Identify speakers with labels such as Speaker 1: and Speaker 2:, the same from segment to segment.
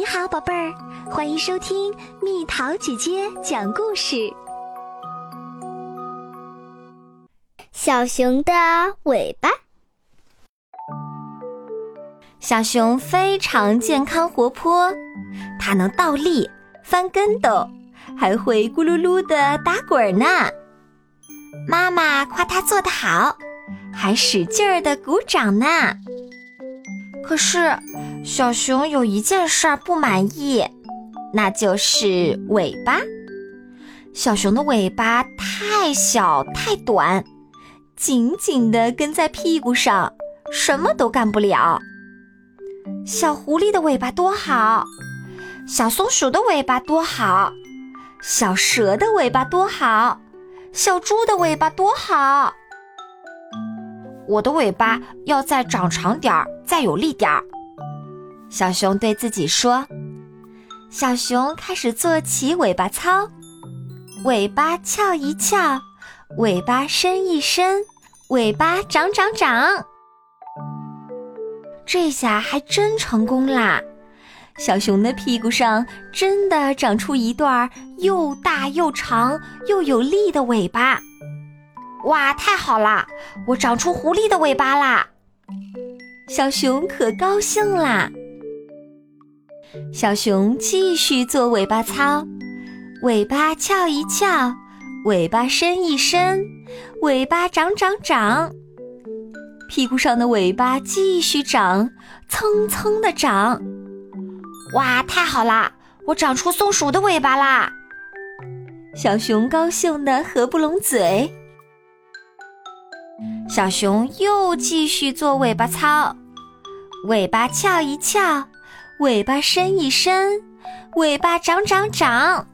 Speaker 1: 你好，宝贝儿，欢迎收听蜜桃姐姐讲故事。
Speaker 2: 小熊的尾巴。
Speaker 3: 小熊非常健康活泼，它能倒立、翻跟斗，还会咕噜噜的打滚呢。妈妈夸它做得好，还使劲儿的鼓掌呢。可是，小熊有一件事儿不满意，那就是尾巴。小熊的尾巴太小太短，紧紧地跟在屁股上，什么都干不了。小狐狸的尾巴多好，小松鼠的尾巴多好，小蛇的尾巴多好，小猪的尾巴多好。我的尾巴要再长长点儿，再有力点儿。小熊对自己说：“小熊开始做起尾巴操，尾巴翘一翘，尾巴伸一伸，尾巴长长长。这下还真成功啦！小熊的屁股上真的长出一段又大又长又有力的尾巴。”哇，太好啦！我长出狐狸的尾巴啦！小熊可高兴啦。小熊继续做尾巴操，尾巴翘一翘，尾巴伸一伸，尾巴长长长。屁股上的尾巴继续长，蹭蹭的长。哇，太好啦！我长出松鼠的尾巴啦！小熊高兴的合不拢嘴。小熊又继续做尾巴操，尾巴翘一翘，尾巴伸一伸，尾巴长长长。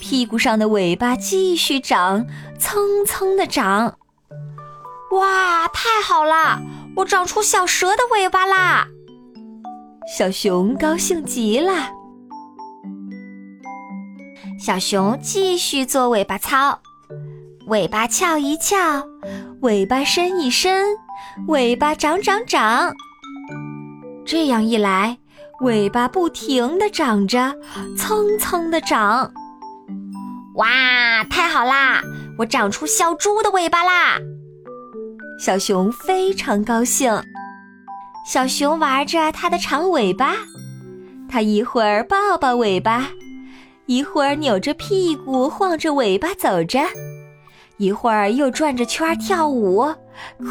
Speaker 3: 屁股上的尾巴继续长，蹭蹭的长。哇，太好啦！我长出小蛇的尾巴啦！小熊高兴极了。小熊继续做尾巴操，尾巴翘一翘。尾巴伸一伸，尾巴长长长。这样一来，尾巴不停地长着，蹭蹭的长。哇，太好啦！我长出小猪的尾巴啦！小熊非常高兴。小熊玩着它的长尾巴，它一会儿抱抱尾巴，一会儿扭着屁股晃着尾巴走着。一会儿又转着圈跳舞，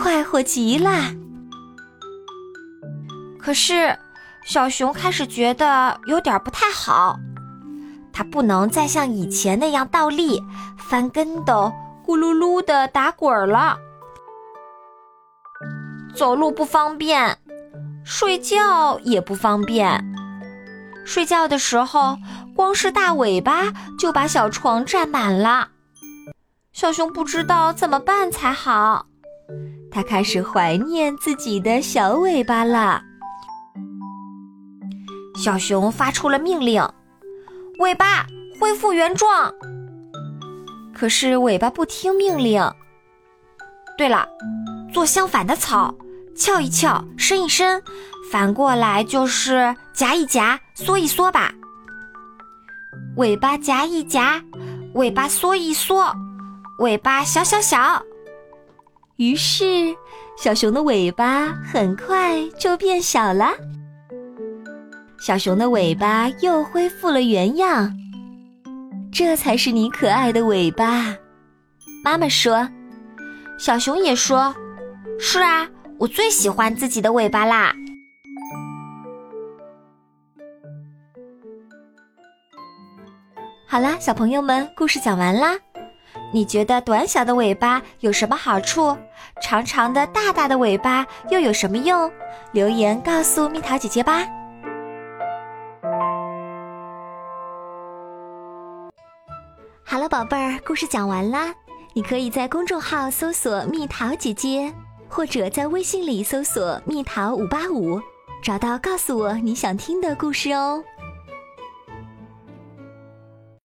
Speaker 3: 快活极了。可是，小熊开始觉得有点不太好，它不能再像以前那样倒立、翻跟斗、咕噜噜的打滚了。走路不方便，睡觉也不方便。睡觉的时候，光是大尾巴就把小床占满了。小熊不知道怎么办才好，它开始怀念自己的小尾巴了。小熊发出了命令：“尾巴恢复原状。”可是尾巴不听命令。对了，做相反的草，翘一翘，伸一伸，反过来就是夹一夹，缩一缩吧。尾巴夹一夹，尾巴缩一缩。尾巴小小小，于是小熊的尾巴很快就变小了。小熊的尾巴又恢复了原样，这才是你可爱的尾巴。妈妈说，小熊也说，是啊，我最喜欢自己的尾巴啦。好啦，小朋友们，故事讲完啦。你觉得短小的尾巴有什么好处？长长的、大大的尾巴又有什么用？留言告诉蜜桃姐姐吧。
Speaker 1: 好了，宝贝儿，故事讲完啦。你可以在公众号搜索“蜜桃姐姐”，或者在微信里搜索“蜜桃五八五”，找到告诉我你想听的故事哦。